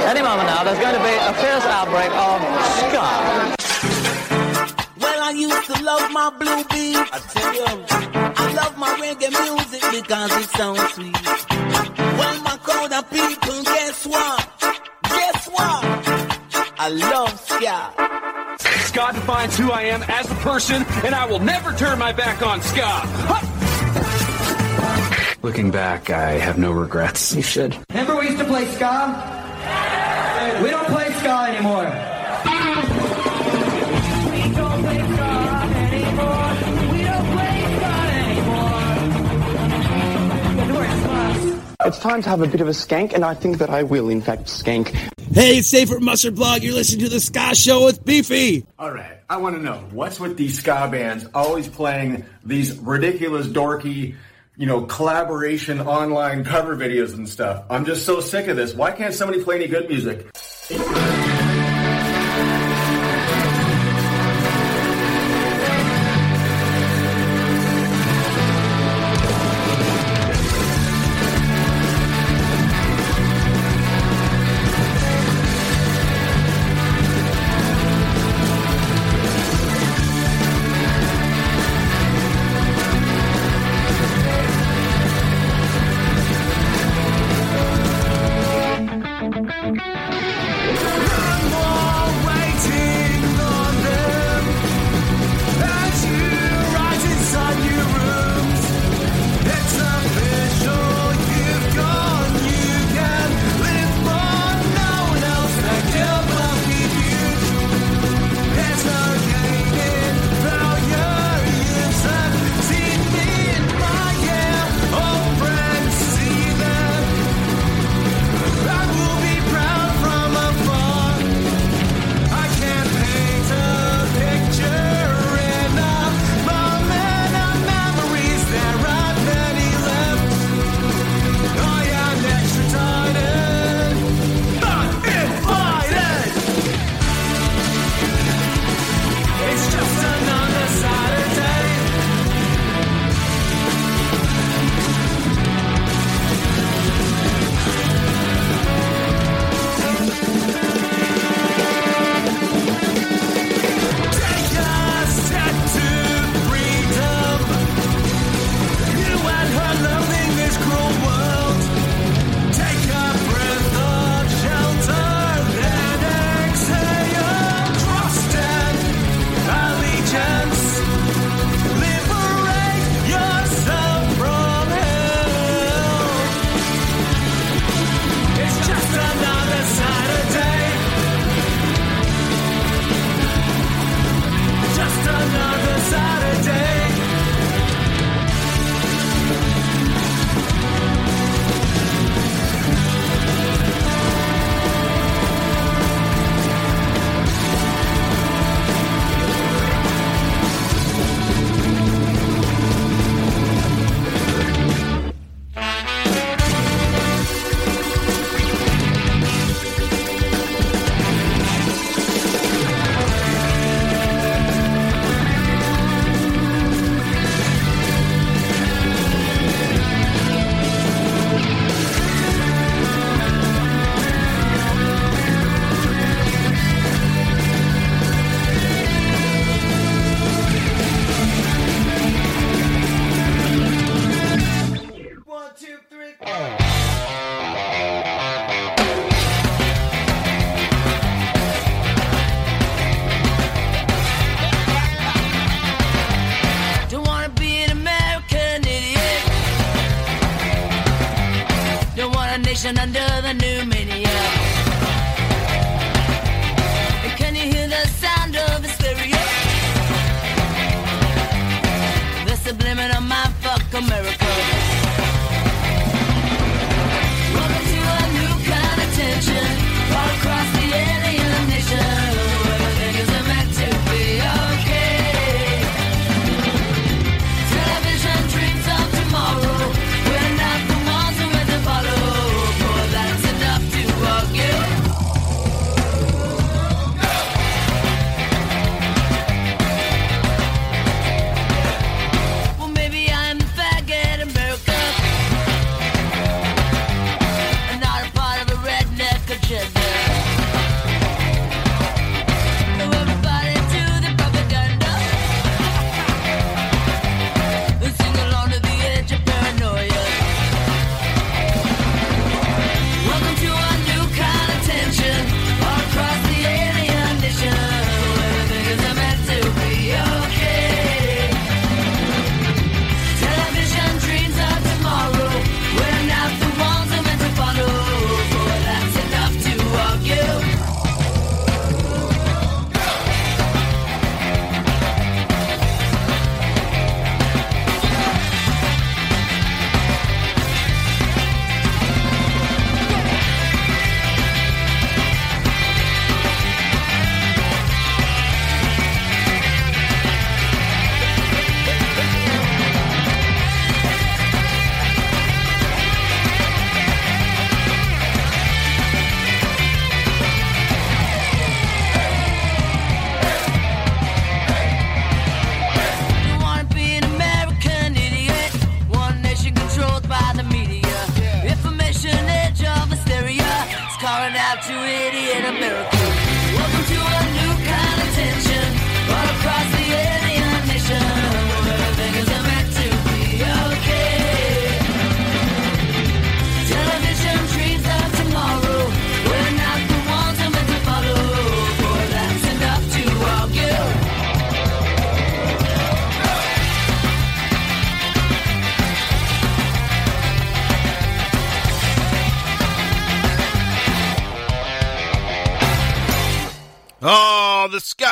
Any moment now, there's going to be a fierce outbreak of ska. Well, I used to love my blue beat. I tell you, I love my reggae music because it sounds sweet. Well, my crowd of people, guess what? Guess what? I love ska. Scott defines who I am as a person, and I will never turn my back on ska. Looking back, I have no regrets. You should. Remember we used to play ska? We don't play ska anymore. We don't play ska anymore. We don't play ska anymore. It's time to have a bit of a skank, and I think that I will, in fact, skank. Hey, it's Safer Mustard Blog. You're listening to the Ska Show with Beefy. All right, I want to know what's with these ska bands always playing these ridiculous, dorky, you know, collaboration online cover videos and stuff. I'm just so sick of this. Why can't somebody play any good music?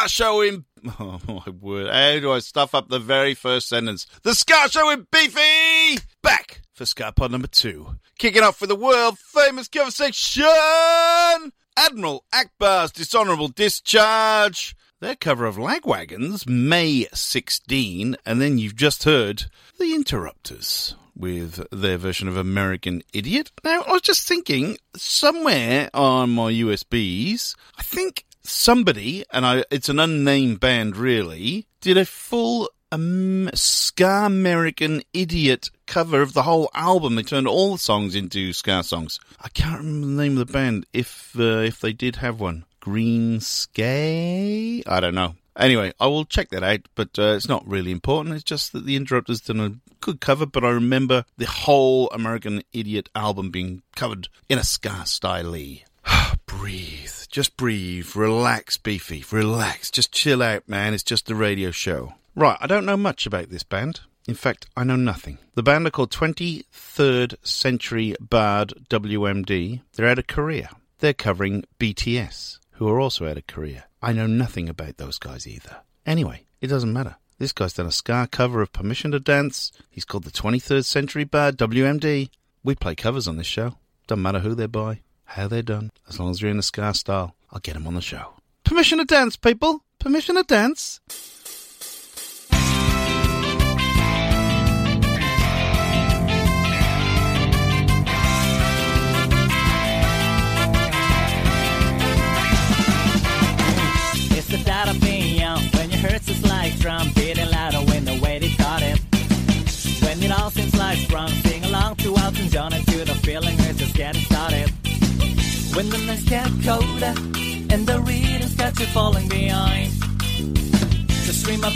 Show in. Oh, my word. How do I stuff up the very first sentence? The Show in Beefy! Back for Ska Pod number two. Kicking off with the world famous cover section! Admiral Ackbar's Dishonourable Discharge. Their cover of Lagwagons, May 16. And then you've just heard The Interrupters with their version of American Idiot. Now, I was just thinking, somewhere on my USBs, I think somebody, and I, it's an unnamed band really, did a full um, American Idiot cover of the whole album. They turned all the songs into Ska songs. I can't remember the name of the band, if, uh, if they did have one. Green Skay? I don't know. Anyway, I will check that out, but uh, it's not really important. It's just that the Interrupters done a good cover, but I remember the whole American Idiot album being covered in a ska style. Breathe. Just breathe. Relax, Beefy. Relax. Just chill out, man. It's just a radio show. Right, I don't know much about this band. In fact, I know nothing. The band are called 23rd Century Bard WMD. They're out of Korea. They're covering BTS, who are also out of Korea. I know nothing about those guys either. Anyway, it doesn't matter. This guy's done a Ska cover of Permission to Dance. He's called the 23rd Century Bard WMD. We play covers on this show. Doesn't matter who they're by, how they're done. As long as they're in the ska style, I'll get them on the show. Permission to dance, people. Permission to dance.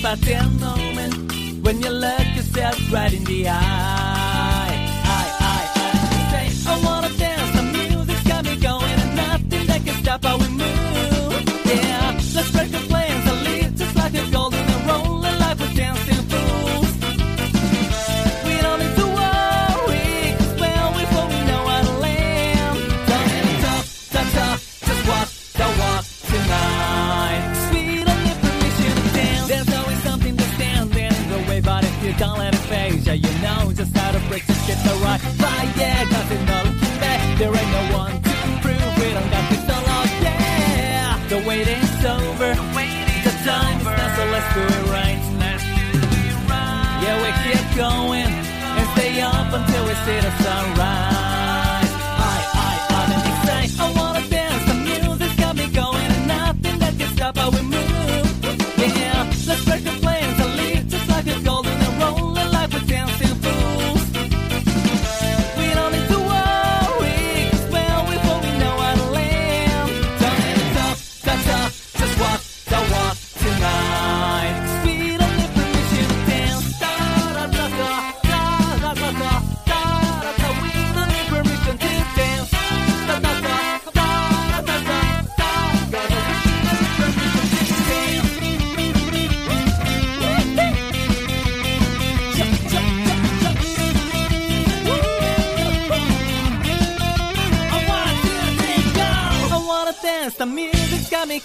About that moment when you look yourself right in the eye.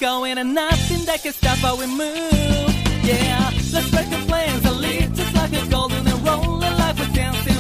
Going and nothing that can stop how we move. Yeah, let's break the plans. And live just like a golden and rolling like we're dancing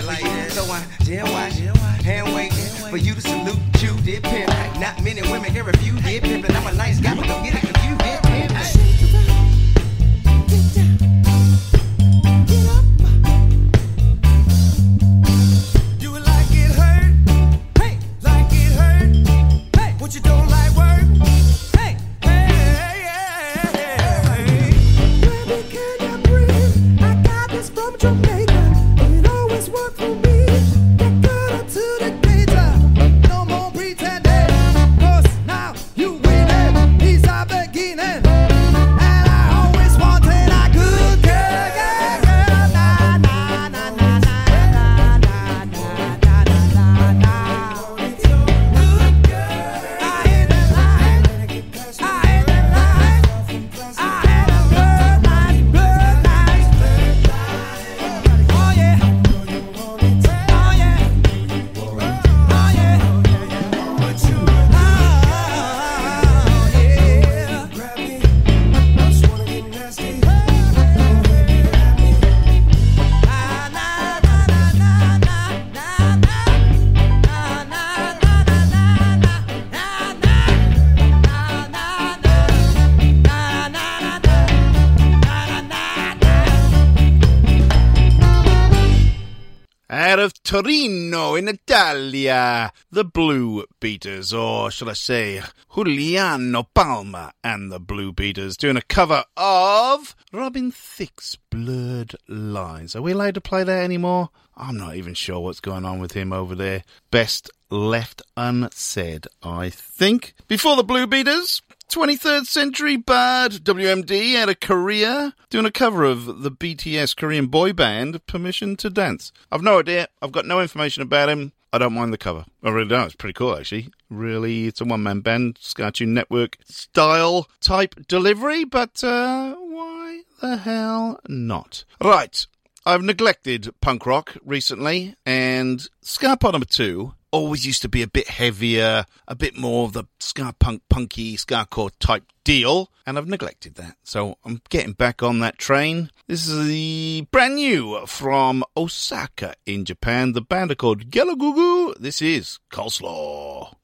pull like. So I jail watch, hand wait for you to salute you, did pimp. Not many women can refuse, did pimp. And I'm a nice guy, but don't get it confused, did pimp. Do Italia, the Blue Beaters, or shall I say, Giuliano Palma and the Bluebeaters, doing a cover of Robin Thicke's Blurred Lines. Are we allowed to play that anymore? I'm not even sure what's going on with him over there. Best left unsaid, I think. Before the Bluebeaters, 23rd Century Bard WMD had a career doing a cover of the BTS Korean boy band Permission to Dance. I've no idea. I've got no information about him. I don't mind the cover. I really don't. It's pretty cool, actually. Really, it's a one man band, Skatune Network style type delivery, but uh, why the hell not? Right. I've neglected punk rock recently, and Ska Pod number two always used to be a bit heavier, a bit more of the ska punk, punky, skacore type deal, and I've neglected that. So I'm getting back on that train. This is the brand new from Osaka in Japan. The band are called Gelugugu. This is Coleslaw.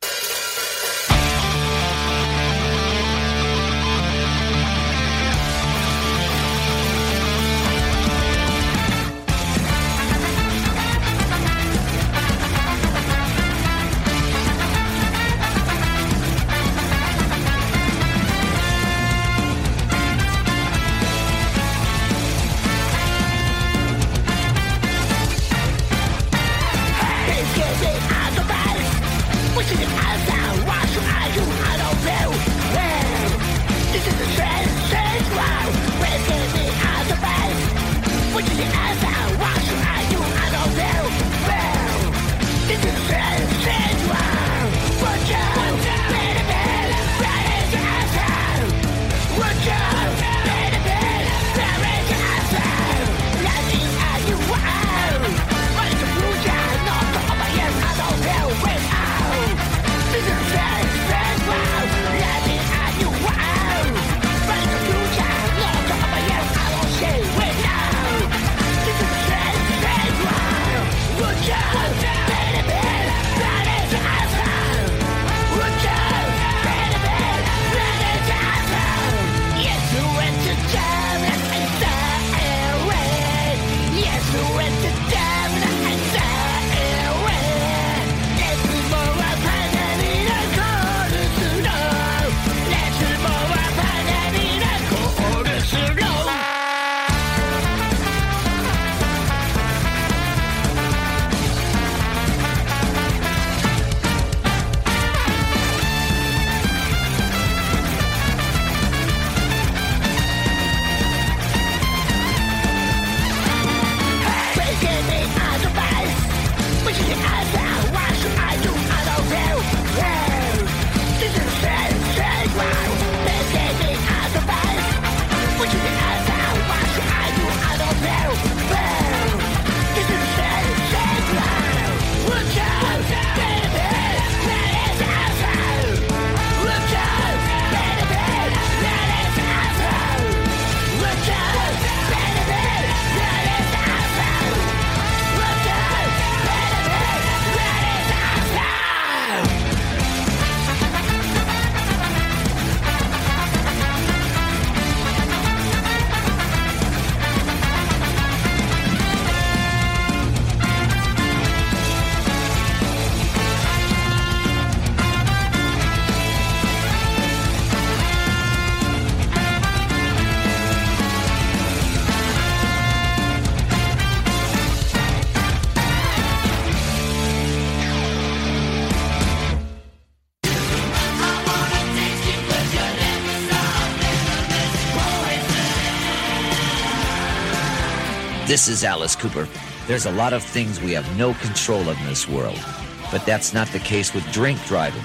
This is Alice Cooper. There's a lot of things we have no control of in this world, but that's not the case with drink driving.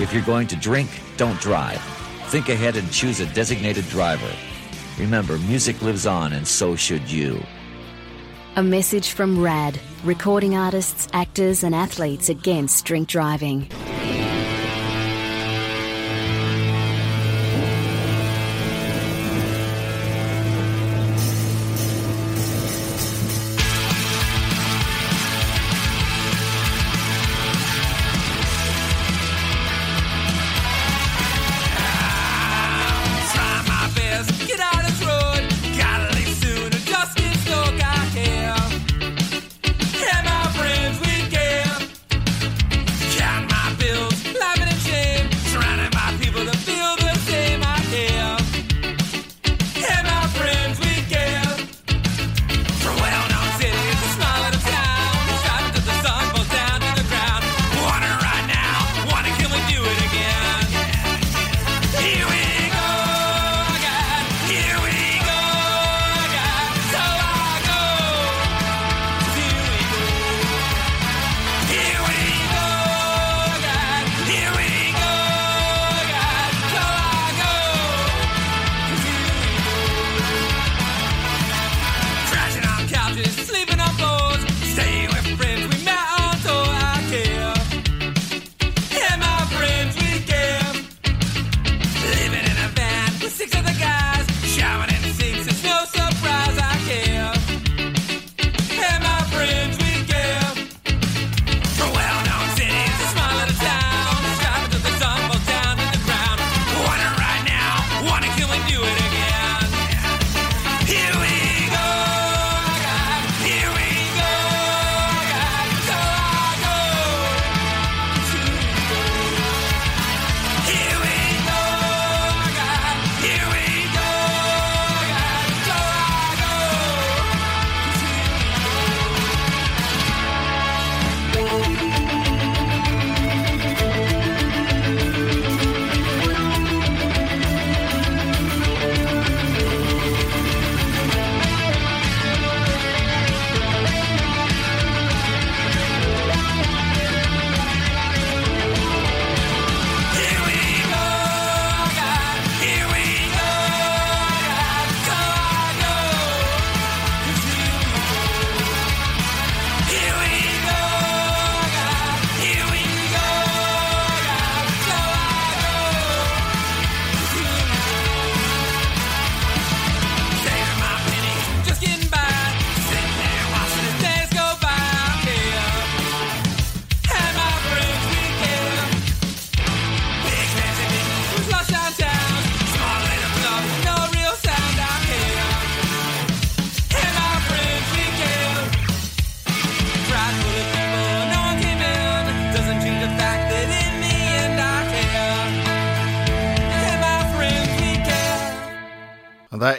If you're going to drink, don't drive. Think ahead and choose a designated driver. Remember, music lives on, and so should you. A message from RAD, recording artists, actors, and athletes against drink driving.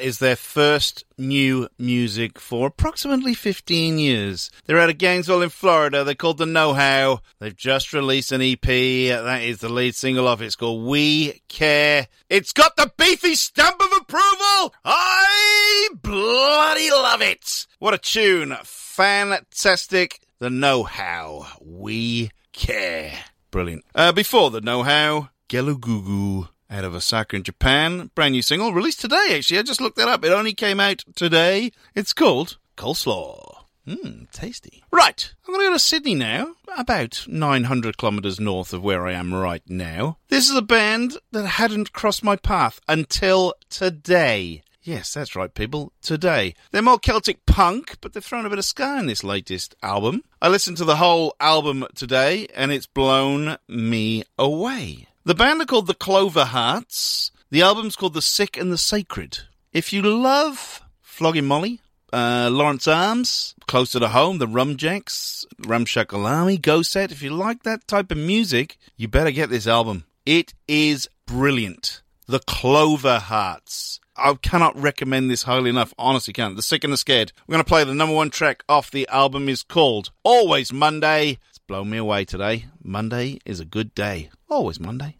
Is their first new music for approximately 15 years. They're out of Gainesville in Florida. They're called The Know How. They've just released an EP. That is the lead single off. It's called We Care. It's got the beefy stamp of approval. I bloody love it. What a tune. Fantastic. The Know How. We Care. Brilliant. Uh, before The Know How, Gelugugu out of Osaka in Japan. Brand new single released today, actually. I just looked that up. It only came out today. It's called Coleslaw. Mmm, tasty. Right, I'm going to go to Sydney now, about 900 kilometres north of where I am right now. This is a band that hadn't crossed my path until today. Yes, that's right, people. Today. They're more Celtic punk, but they've thrown a bit of ska in this latest album. I listened to the whole album today, and it's blown me away. The band are called the Cloverhearts. The album's called The Sick and the Sacred. If you love Flogging Molly, uh, Lawrence Arms, Closer to Home, the Rumjacks, Ramshackle Army, Go Set, if you like that type of music, you better get this album. It is brilliant. The Cloverhearts. I cannot recommend this highly enough. Honestly, can't. The Sick and the Scared. We're going to play the number one track off the album is called Always Monday. Blown me away today. Monday is a good day. Always Monday.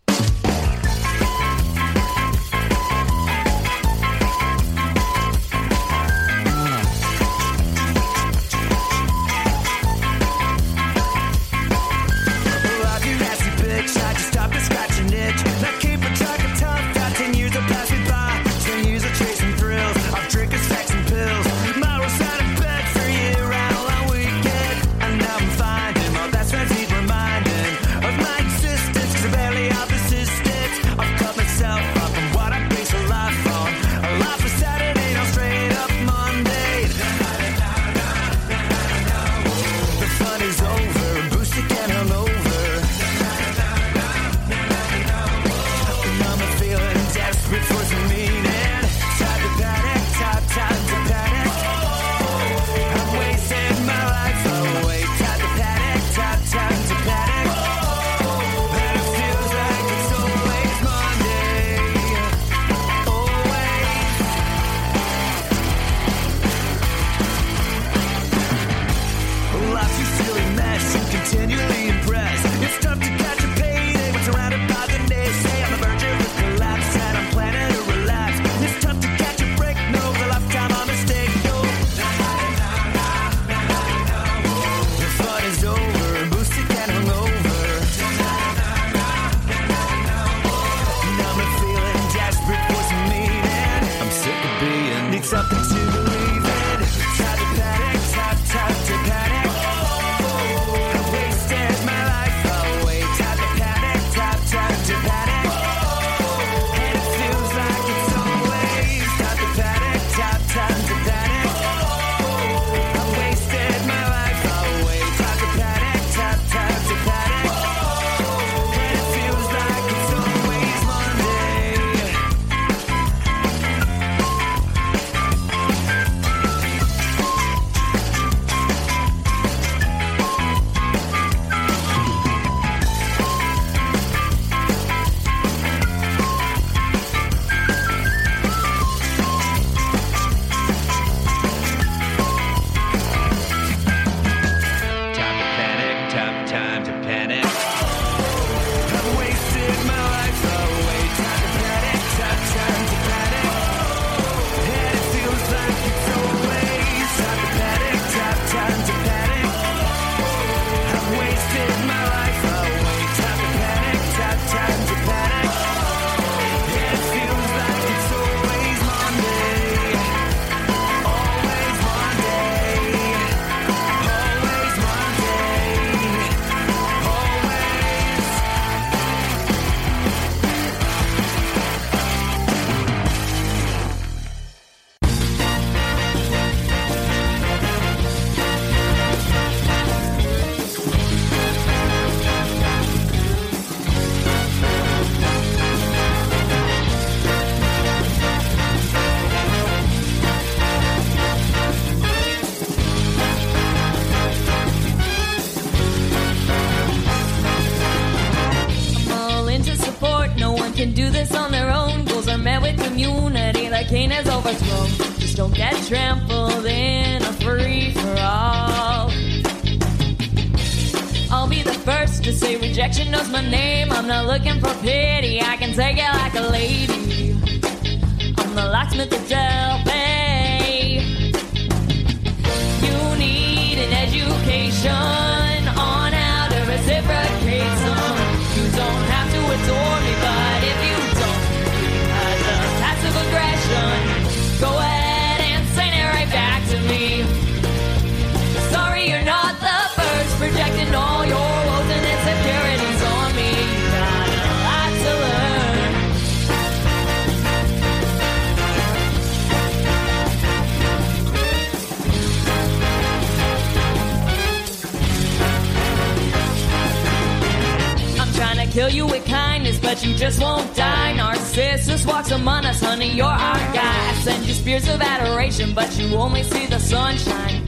You with kindness, but you just won't die. Narcissus walks among us, honey, you're our guy. I send you spears of adoration, but you only see the sunshine.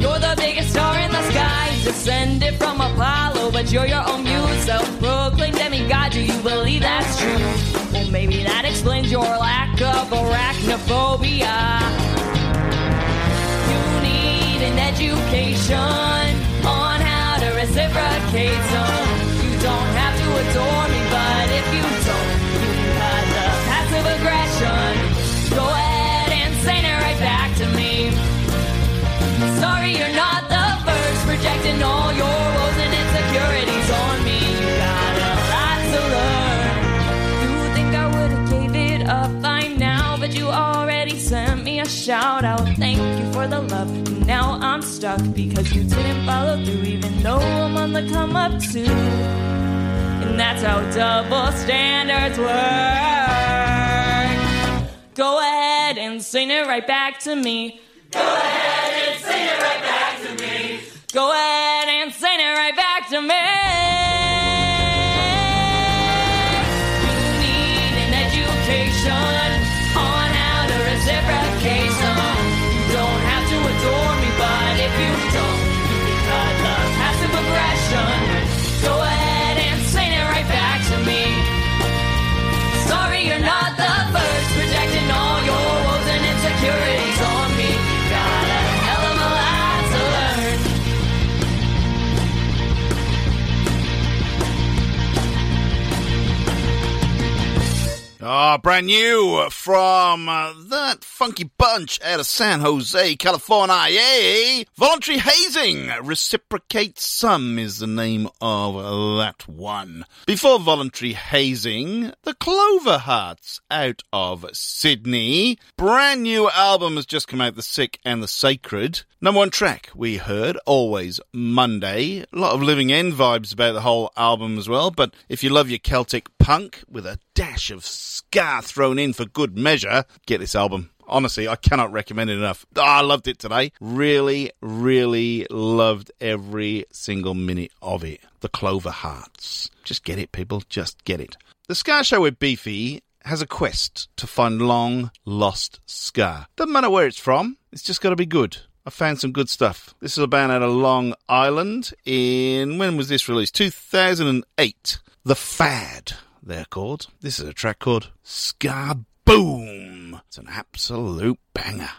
You're the biggest star in the sky, descended from Apollo, but you're your own muse, self-proclaimed demigod. Do you believe that's true? Well, maybe that explains your lack of arachnophobia. You need an education on how to reciprocate some. Don't have to adore me, but if you don't, you got the passive aggression. Go ahead and send it right back to me. Sorry, you're not the first, projecting all your woes and insecurities a shout out. Thank you for the love. Now I'm stuck because you didn't follow through, even though I'm on the come up too. And that's how double standards work. Go ahead and sing it right back to me. Go ahead and sing it right back to me. Go ahead and sing it right back to me. Ah, brand new from uh, that funky bunch out of San Jose, California. Yay! Voluntary hazing. Reciprocate some is the name of that one. Before voluntary hazing, the Cloverhearts out of Sydney. Brand new album has just come out, The Sick and the Sacred. Number one track we heard, Always Monday. A lot of Living End vibes about the whole album as well, but if you love your Celtic punk with a dash of ska thrown in for good measure, get this album. Honestly, I cannot recommend it enough. Ah, I loved it today. Really, really loved every single minute of it. The Cloverhearts. Just get it, people. Just get it. The Ska Show with Beefy has a quest to find long lost Ska. Doesn't matter where it's from, it's just got to be good. I found some good stuff. This is a band out of Long Island in, when was this released? 2008. The Fad, they're called. This is a track called Ska Boom. It's an absolute banger.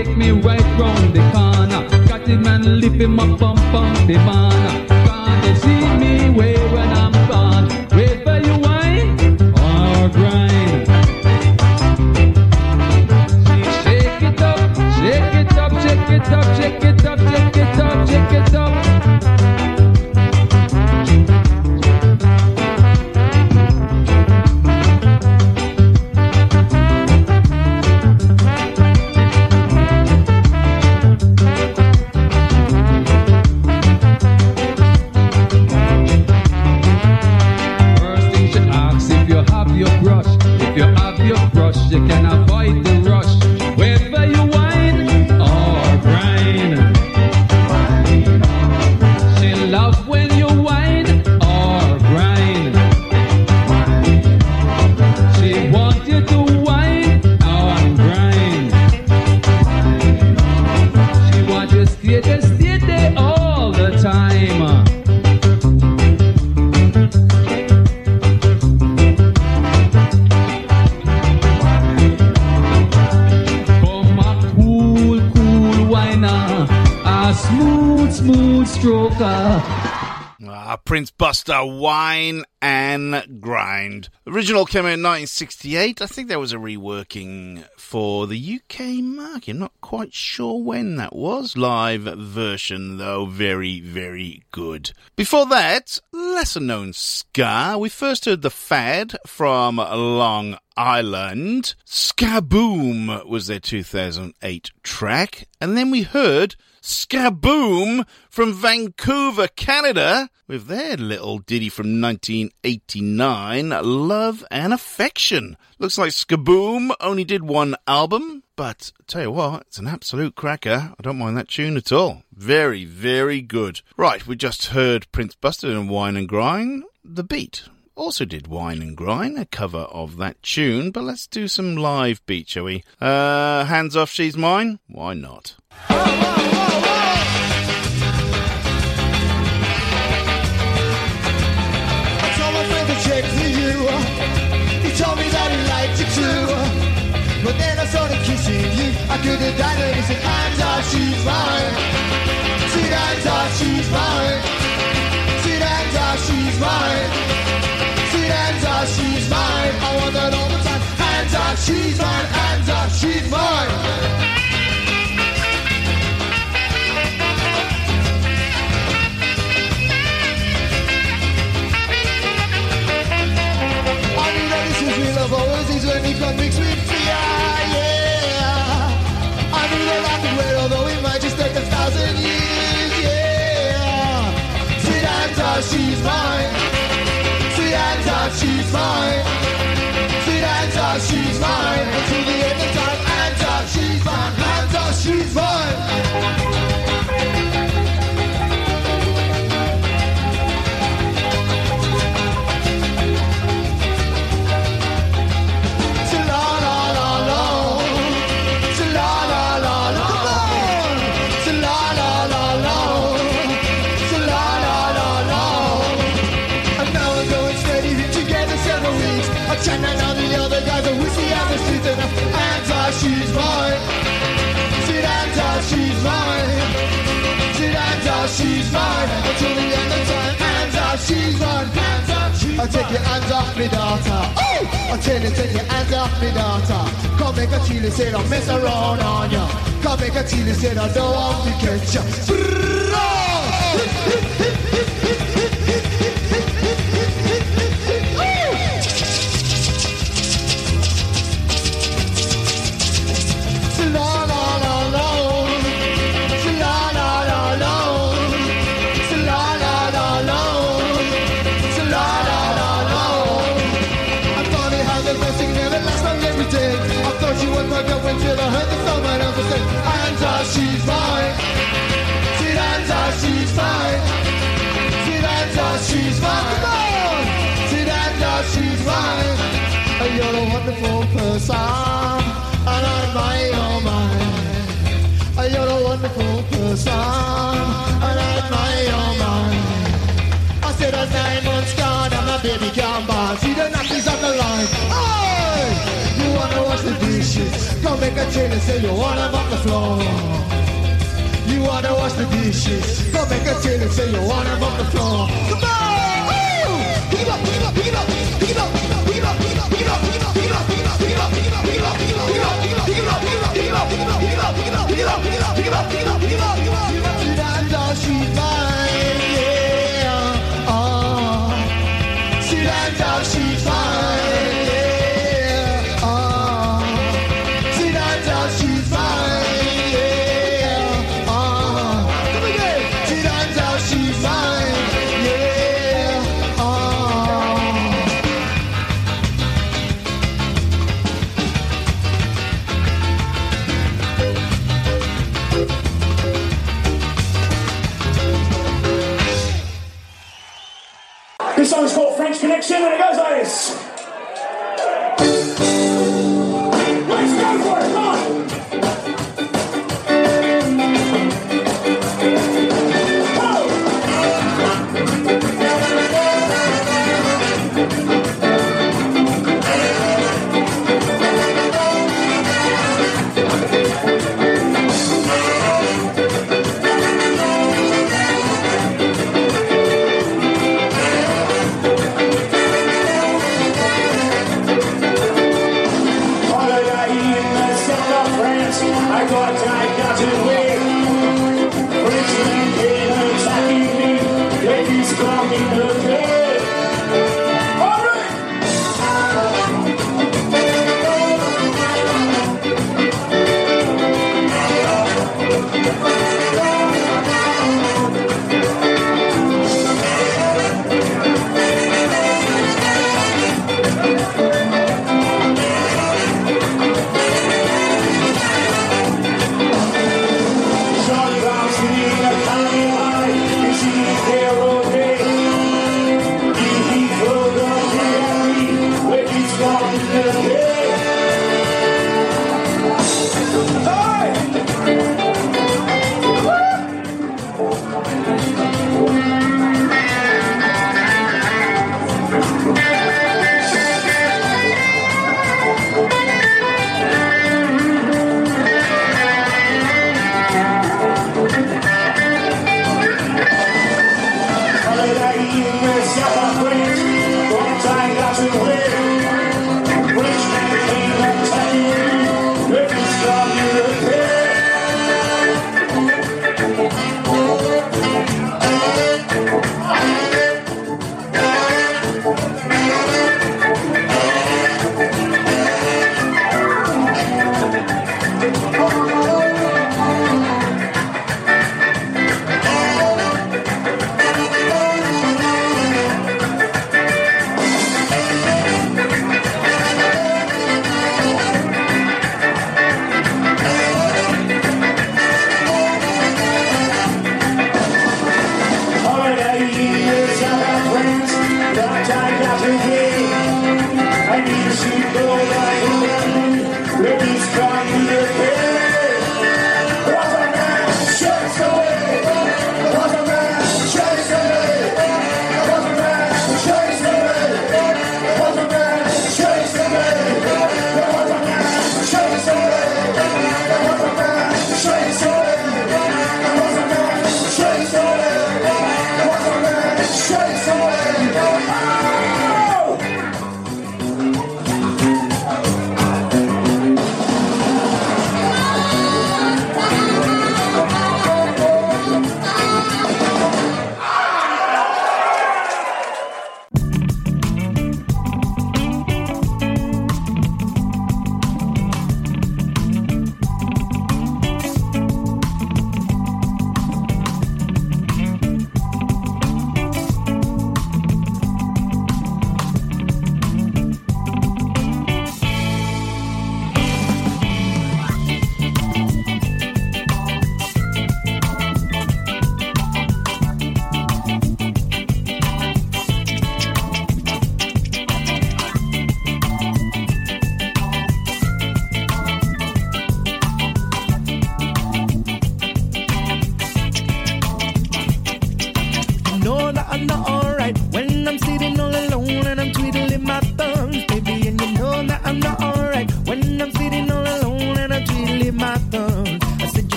Wake me right round the corner. Got him and lift him up, bump, bump the man. Can't see me way Wine and Grind. Original came out in 1968. I think there was a reworking for the UK market. Not quite sure when that was. Live version, though, very, very good. Before that, lesser known Ska. We first heard The Fad from Long Island. Skaboom was their 2008 track. And then we heard Skaboom from Vancouver, Canada, with their little ditty from 1989, Love and Affection. Looks like Skaboom only did one album, but tell you what, it's an absolute cracker. I don't mind that tune at all. Very, very good. Right, we just heard Prince Buster and Wine and Grind. The beat also did Wine and Grind, a cover of that tune, but let's do some live beat, shall we? Uh, hands off, she's mine. Why not? But then I started kissing you. I could have died and said Hands off, she's mine. Said hands off, she's mine. Said hands off, she's mine. Bye. to the end of time. Hands up, she's on. Hands up, she's I take your hands off me daughter. Oh, I tell you, take your hands off me daughter. Come make a chili, say don't mess around on ya. Come make a chili, say don't want to catch ya. Brrrr. make a chain and say you wanna mop the floor. You wanna wash the dishes, go make a chain and say you wanna mop the floor. Come on! Woo! Pick it up, pick it up, pick it up, pick it up.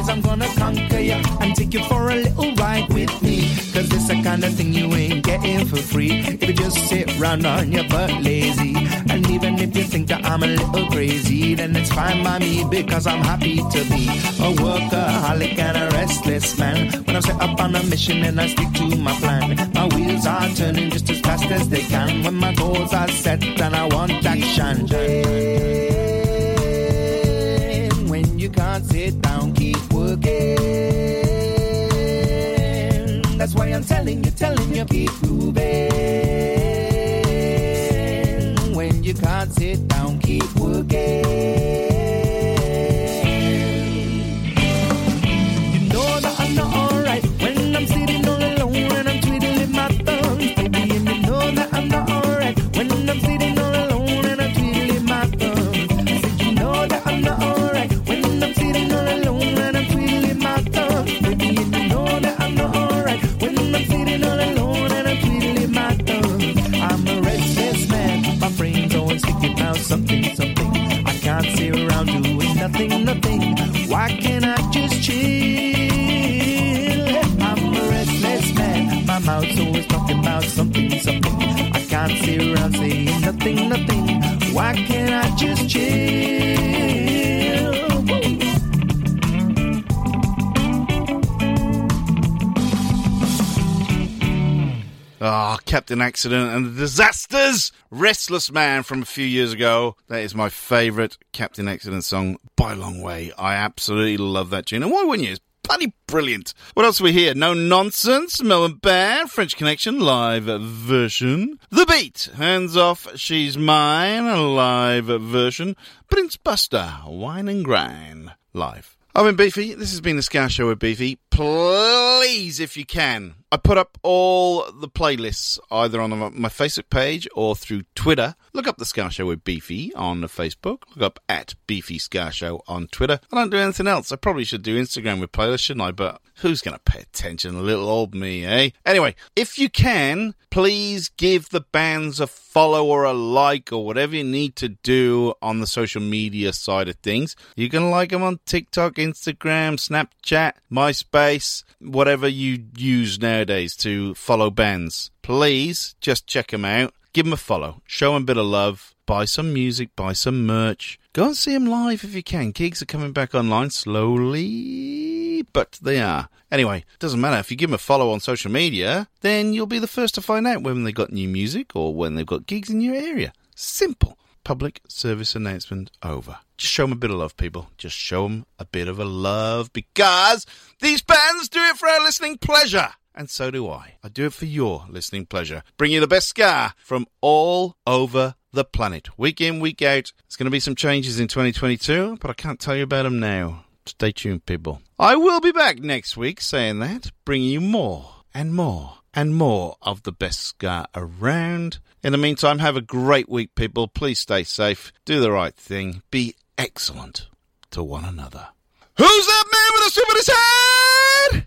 Eyes, I'm gonna conquer you and take you for a little ride with me. Cause it's the kind of thing you ain't getting for free. If you just sit round on your butt lazy. And even if you think that I'm a little crazy, then it's fine by me because I'm happy to be a workaholic and a restless man. When I'm set up on a mission and I stick to my plan, my wheels are turning just as fast as they can. When my goals are set and I want action. Can't sit down, keep working. That's why I'm telling you, telling you, keep moving. When you can't sit down, keep working. Nothing, nothing. Why can't I just chill? Ah, Captain Accident and the Disasters! Restless Man from a few years ago. That is my favourite Captain Accident song by a long way. I absolutely love that tune. And why wouldn't you? It's bloody brilliant. What else we here? No Nonsense, Melbourne Band, French Connection, live version. The Beat, Hands Off, She's Mine, live version. Prince Buster, Wine and Grind, live. I've been Beefy. This has been the Ska Show with Beefy. Please, if you can, I put up all the playlists either on my Facebook page or through Twitter. Look up the Ska Show with Beefy on Facebook. Look up at Beefy Ska Show on Twitter. I don't do anything else. I probably should do Instagram with playlists, shouldn't I? But who's going to pay attention? Little old me, eh? Anyway, if you can, please give the bands a follow or a like or whatever you need to do on the social media side of things. You can like them on TikTok, Instagram, Snapchat, MySpace, whatever you use nowadays to follow bands. Please just check them out. Give them a follow. Show them a bit of love. Buy some music. Buy some merch. Go and see them live if you can. Gigs are coming back online slowly, but they are. Anyway, doesn't matter. If you give them a follow on social media, then you'll be the first to find out when they've got new music or when they've got gigs in your area. Simple. Public service announcement over. Just show them a bit of love, people. Just show them a bit of a love because these bands do it for our listening pleasure. And so do I. I do it for your listening pleasure. Bring you the best ska from all over the planet. Week in, week out. There's going to be some changes in 2022, but I can't tell you about them now. Stay tuned, people. I will be back next week saying that, bringing you more and more and more of the best ska around. In the meantime, have a great week, people. Please stay safe, do the right thing, be excellent to one another. Who's that man with a soup in his head?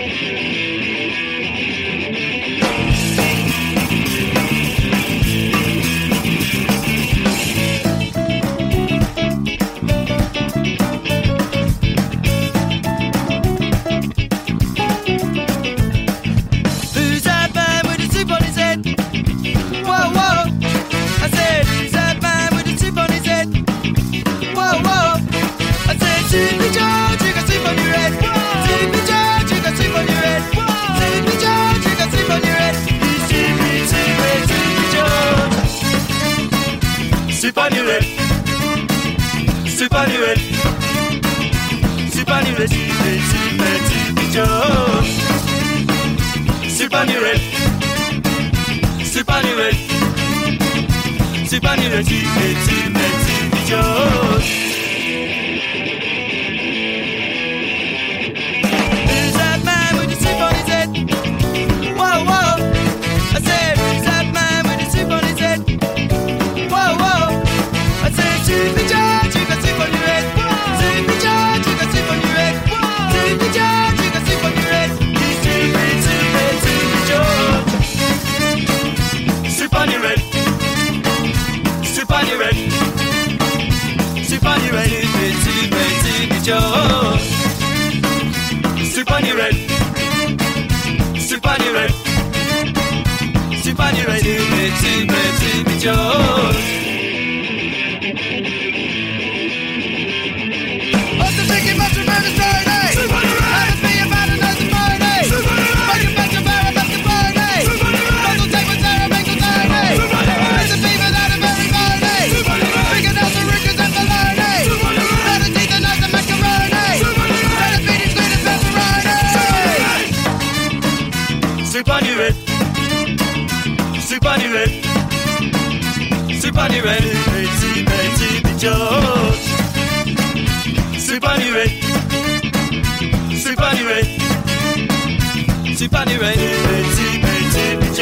Soup on your head. Soup on your head. Soup on your head. Betty, Betty, George. Soup on your head. Soup on your head. Soup on your head. Betty, Betty,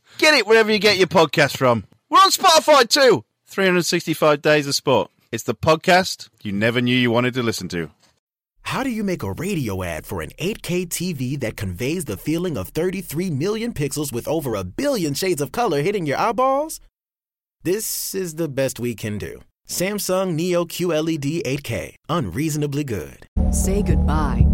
Get it wherever you get your podcast from. We're on Spotify too. 365 Days of Sport. It's the podcast you never knew you wanted to listen to. How do you make a radio ad for an 8K TV that conveys the feeling of 33 million pixels with over a billion shades of color hitting your eyeballs? This is the best we can do. Samsung Neo QLED 8K, unreasonably good. Say goodbye